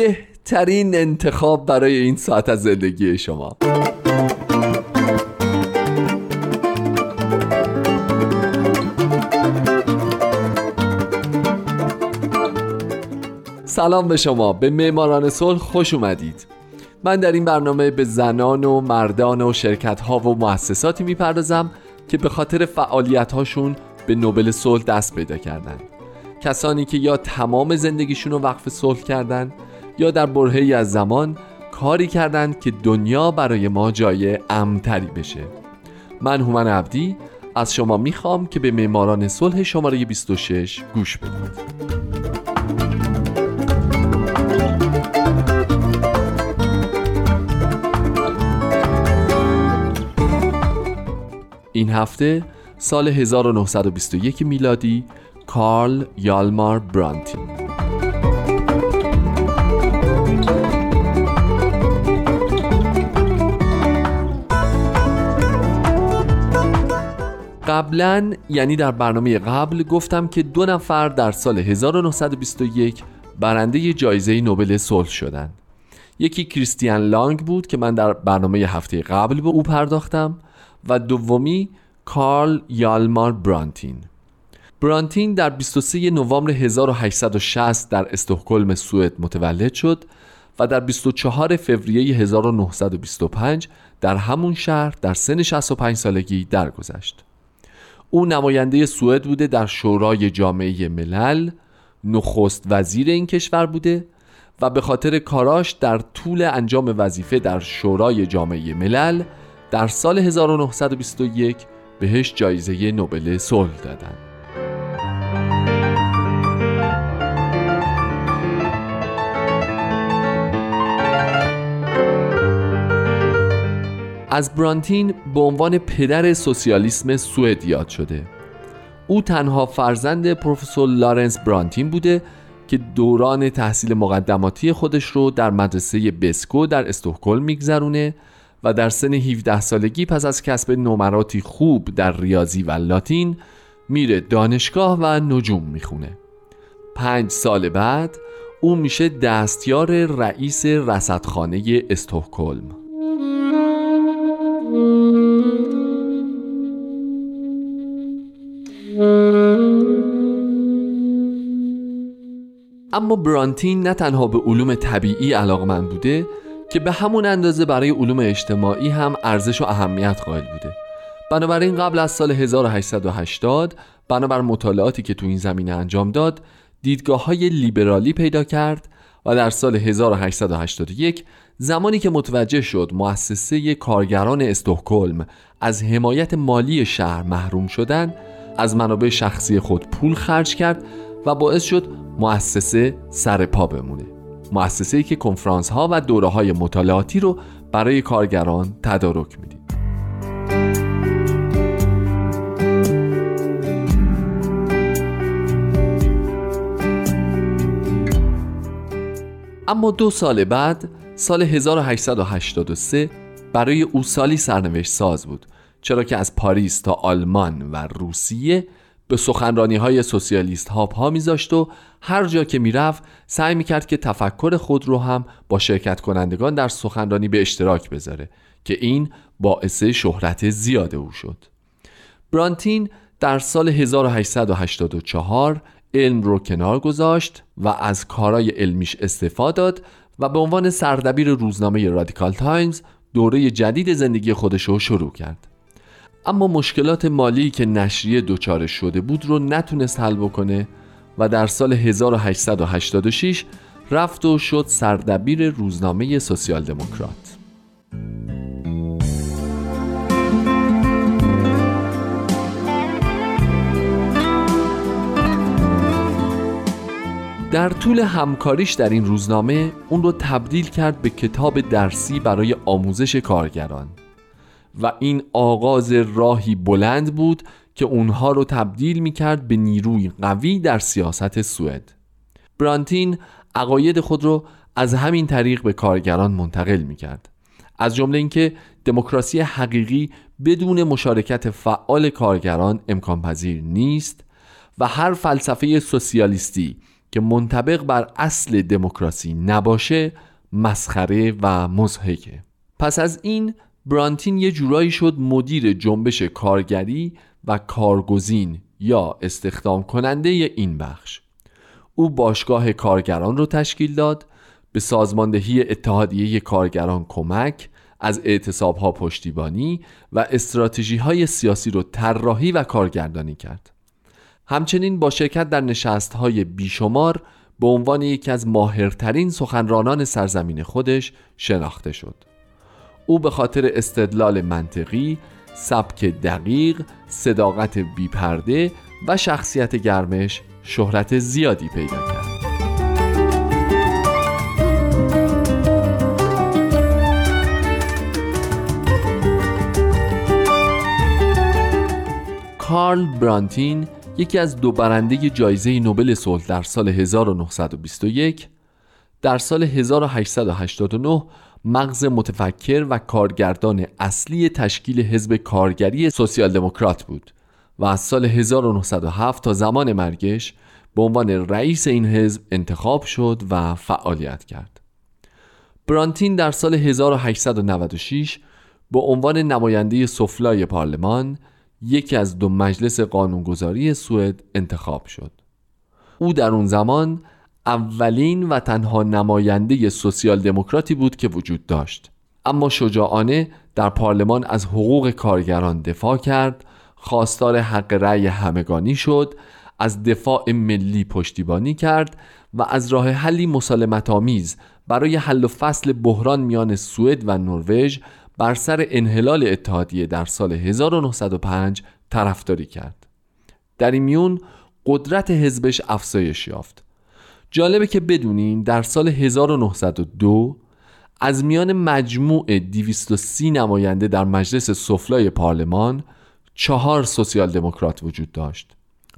بهترین انتخاب برای این ساعت از زندگی شما. سلام به شما. به معماران صلح خوش اومدید. من در این برنامه به زنان و مردان و شرکت ها و مؤسساتی می‌پردازم که به خاطر فعالیت هاشون به نوبل صلح دست پیدا کردند کسانی که یا تمام زندگیشون رو وقف صلح کردند یا در برهه‌ای از زمان کاری کردند که دنیا برای ما جای امتری بشه. من هومن عبدی از شما می‌خوام که به معماران صلح شماره 26 گوش بدید. این هفته سال 1921 میلادی کارل یالمار برانتین. قبلا یعنی در برنامه قبل گفتم که دو نفر در سال 1921 برنده جایزه نوبل صلح شدند. یکی کریستیان لانگ بود که من در برنامه هفته قبل به او پرداختم و دومی کارل یالمار برانتین برانتین در 23 نوامبر 1860 در استکهلم سوئد متولد شد و در 24 فوریه 1925 در همون شهر در سن 65 سالگی درگذشت. او نماینده سوئد بوده در شورای جامعه ملل نخست وزیر این کشور بوده و به خاطر کاراش در طول انجام وظیفه در شورای جامعه ملل در سال 1921 بهش جایزه نوبل صلح دادن. از برانتین به عنوان پدر سوسیالیسم سوئد یاد شده. او تنها فرزند پروفسور لارنس برانتین بوده که دوران تحصیل مقدماتی خودش رو در مدرسه بسکو در استکهلم میگذرونه و در سن 17 سالگی پس از کسب نمراتی خوب در ریاضی و لاتین میره دانشگاه و نجوم می‌خونه. پنج سال بعد او میشه دستیار رئیس رصدخانه استوکلم اما برانتین نه تنها به علوم طبیعی علاقمند بوده که به همون اندازه برای علوم اجتماعی هم ارزش و اهمیت قائل بوده. بنابراین قبل از سال 1880 بنابر مطالعاتی که تو این زمینه انجام داد دیدگاه های لیبرالی پیدا کرد و در سال 1881 زمانی که متوجه شد مؤسسه کارگران استوکلم از حمایت مالی شهر محروم شدن از منابع شخصی خود پول خرج کرد و باعث شد مؤسسه سر پا بمونه. مؤسسه ای که کنفرانس ها و دوره های مطالعاتی رو برای کارگران تدارک می‌دید. اما دو سال بعد سال 1883 برای او سالی سرنوشت ساز بود چرا که از پاریس تا آلمان و روسیه به سخنرانی های سوسیالیست ها پا میذاشت و هر جا که می‌رفت سعی می‌کرد که تفکر خود رو هم با شرکت کنندگان در سخنرانی به اشتراک بذاره که این باعث شهرت زیاد او شد. برانتینگ در سال 1884 علم رو کنار گذاشت و از کارای علمیش استعفا داد و به عنوان سردبیر روزنامه رادیکال تایمز دوره جدید زندگی خودش رو شروع کرد. اما مشکلات مالی که نشریه دچار شده بود رو نتونست حل بکنه و در سال 1886 رفت و شد سردبیر روزنامه سوسیال دموکرات. در طول همکاریش در این روزنامه اون رو تبدیل کرد به کتاب درسی برای آموزش کارگران. و این آغاز راهی بلند بود که اونها رو تبدیل می کرد به نیروی قوی در سیاست سوئد. برانتین عقاید خود رو از همین طریق به کارگران منتقل می کرد از جمله اینکه دموکراسی حقیقی بدون مشارکت فعال کارگران امکان پذیر نیست و هر فلسفه سوسیالیستی که منطبق بر اصل دموکراسی نباشه مسخره و مزهکه پس از این برانتین یه جورایی شد مدیر جنبش کارگری و کارگزین یا استخدام کننده این بخش. او باشگاه کارگران رو تشکیل داد به سازماندهی اتحادیه کارگران کمک از اعتصاب ها پشتیبانی و استراتژی های سیاسی رو طراحی و کارگردانی کرد. همچنین با شرکت در نشست های بیشمار به عنوان یکی از ماهرترین سخنرانان سرزمین خودش شناخته شد. او به خاطر استدلال منطقی، سبک دقیق، صداقت بیپرده و شخصیت گرمش شهرت زیادی پیدا کرد. کارل برانتین یکی از دو برنده جایزه نوبل صلح در سال 1921 در سال 1889 مغز متفکر و کارگردان اصلی تشکیل حزب کارگری سوسیال دموکرات بود و از سال 1907 تا زمان مرگش به عنوان رئیس این حزب انتخاب شد و فعالیت کرد. برانتین در سال 1896 به عنوان نماینده سفلای پارلمان یکی از دو مجلس قانونگذاری سوئد انتخاب شد. او در اون زمان اولین و تنها نماینده سوسیال دموکراتی بود که وجود داشت. اما شجاعانه در پارلمان از حقوق کارگران دفاع کرد خواستار حق رأی همگانی شد از دفاع ملی پشتیبانی کرد و از راه حلی مسالمت آمیز برای حل و فصل بحران میان سوئد و نروژ بر سر انحلال اتحادیه در سال 1905 طرفداری کرد. در این میون قدرت حزبش افزایش یافت. جالبه که بدونین در سال 1902 از میان مجموع 230 نماینده در مجلس سفلای پارلمان چهار سوسیال دموکرات وجود داشت.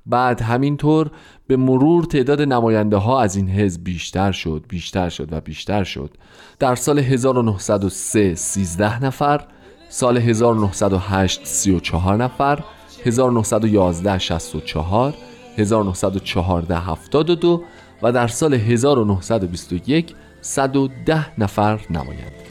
بعد همینطور به مرور تعداد نماینده ها از این حزب بیشتر شد بیشتر شد و بیشتر شد. در سال 1903 13 نفر سال 1908 34 نفر 1911 64 1914 72 و در سال 1921 110 نفر نماینده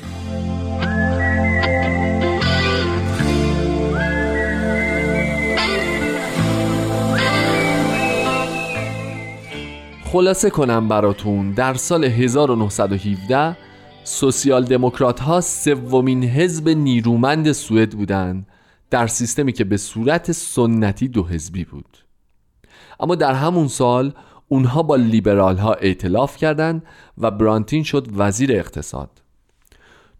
خلاصه کنم براتون در سال 1917 سوسیال دموکرات ها سومین حزب نیرومند سوئد بودند در سیستمی که به صورت سنتی دو حزبی بود. اما در همون سال اونها با لیبرال ها ائتلاف کردند و برانتین شد وزیر اقتصاد.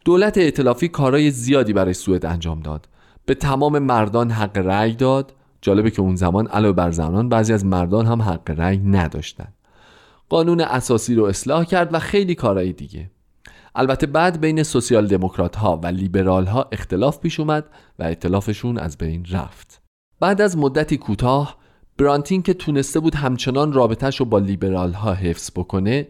دولت ائتلافی کارهای زیادی برای سوئد انجام داد. به تمام مردان حق رأی داد. جالبه که اون زمان علاوه بر زنان بعضی از مردان هم حق رأی نداشتند. قانون اساسی رو اصلاح کرد و خیلی کارهای دیگه. البته بعد بین سوسیال دموکرات ها و لیبرال ها اختلاف پیش اومد و اختلافشون از بین رفت. بعد از مدتی کوتاه برانتین که تونسته بود همچنان رابطهش رو با لیبرال ها حفظ بکنه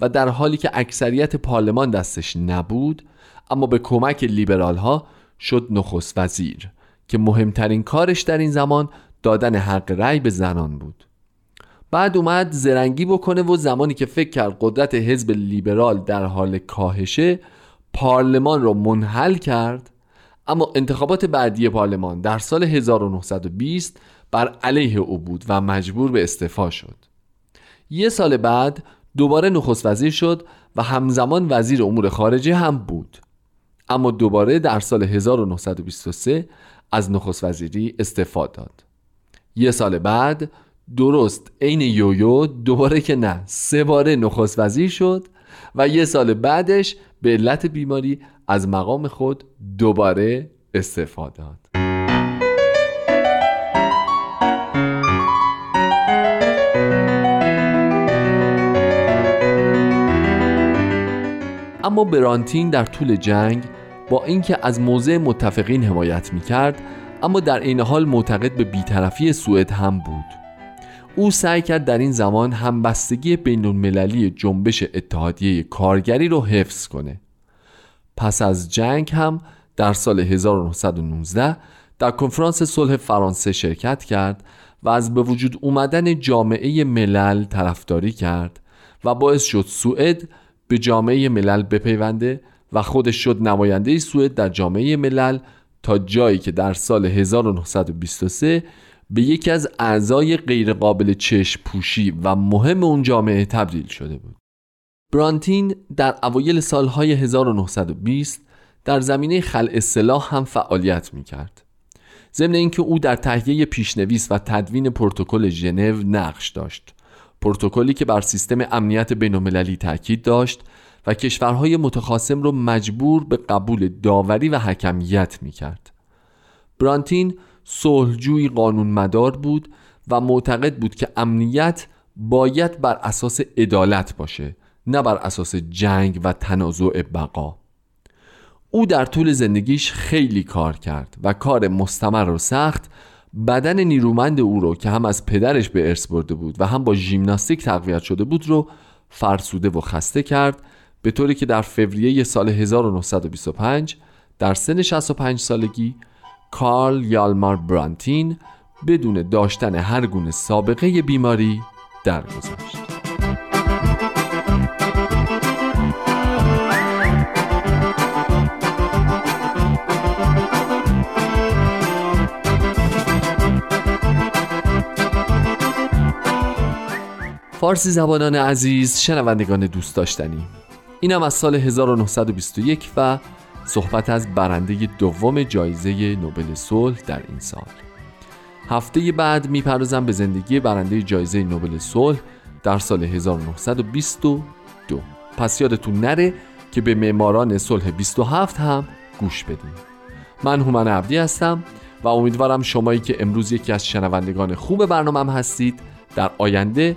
و در حالی که اکثریت پارلمان دستش نبود اما به کمک لیبرال ها شد نخست وزیر که مهمترین کارش در این زمان دادن حق رأی به زنان بود. بعد اومد زرنگی بکنه و زمانی که فکر کرد قدرت حزب لیبرال در حال کاهشه پارلمان رو منحل کرد. اما انتخابات بعدی پارلمان در سال 1920 بر علیه او بود و مجبور به استعفا شد. یه سال بعد دوباره نخست وزیر شد و همزمان وزیر امور خارجه هم بود. اما دوباره در سال 1923 از نخست وزیری استعفا داد. یه سال بعد درست عین یویو دوباره که نه سه باره نخست وزیر شد و یه سال بعدش به علت بیماری از مقام خود دوباره استعفا داد. اما برانتین در طول جنگ با اینکه از موضع متفقین حمایت می کرد اما در این حال معتقد به بیطرفی سوئد هم بود. او سعی کرد در این زمان همبستگی بین المللی جنبش اتحادیه کارگری رو حفظ کنه. پس از جنگ هم در سال 1919 در کنفرانس صلح فرانسه شرکت کرد و از به وجود اومدن جامعه ملل طرفداری کرد و باعث شد سوئد به جامعه ملل بپیونده و خودش شد نماینده سوئد در جامعه ملل تا جایی که در سال 1923 به یکی از اعضای غیرقابل چشم پوشی و مهم اون جامعه تبدیل شده بود. برانتین در اوایل سالهای 1920 در زمینه خلع سلاح هم فعالیت می کرد ضمن اینکه او در تهیه پیشنویس و تدوین پروتکل ژنو نقش داشت. پروتکلی که بر سیستم امنیت بینالمللی تاکید داشت و کشورهای متخاصم را مجبور به قبول داوری و حکمیت می کرد. برانتین صلحجوی قانون مدار بود و معتقد بود که امنیت باید بر اساس عدالت باشه نه بر اساس جنگ و تنازع بقا او در طول زندگیش خیلی کار کرد و کار مستمر و سخت بدن نیرومند او رو که هم از پدرش به ارث برده بود و هم با ژیمناستیک تقویت شده بود رو فرسوده و خسته کرد به طوری که در فوریه سال 1925 در سن 65 سالگی کارل یالمار برانتین بدون داشتن هر گونه سابقه بیماری درگذشت. فارسی زبانان عزیز شنوندگان دوست داشتنی. اینم از سال 1921 و صحبت از برنده دوم جایزه نوبل صلح در این سال. هفته بعد می‌پردازم به زندگی برنده جایزه نوبل صلح در سال 1922 پس یادتون نره که به معماران صلح 27 هم گوش بدین. من هومن عبدی هستم و امیدوارم شمایی که امروز یکی از شنوندگان خوب برنامه هستید در آینده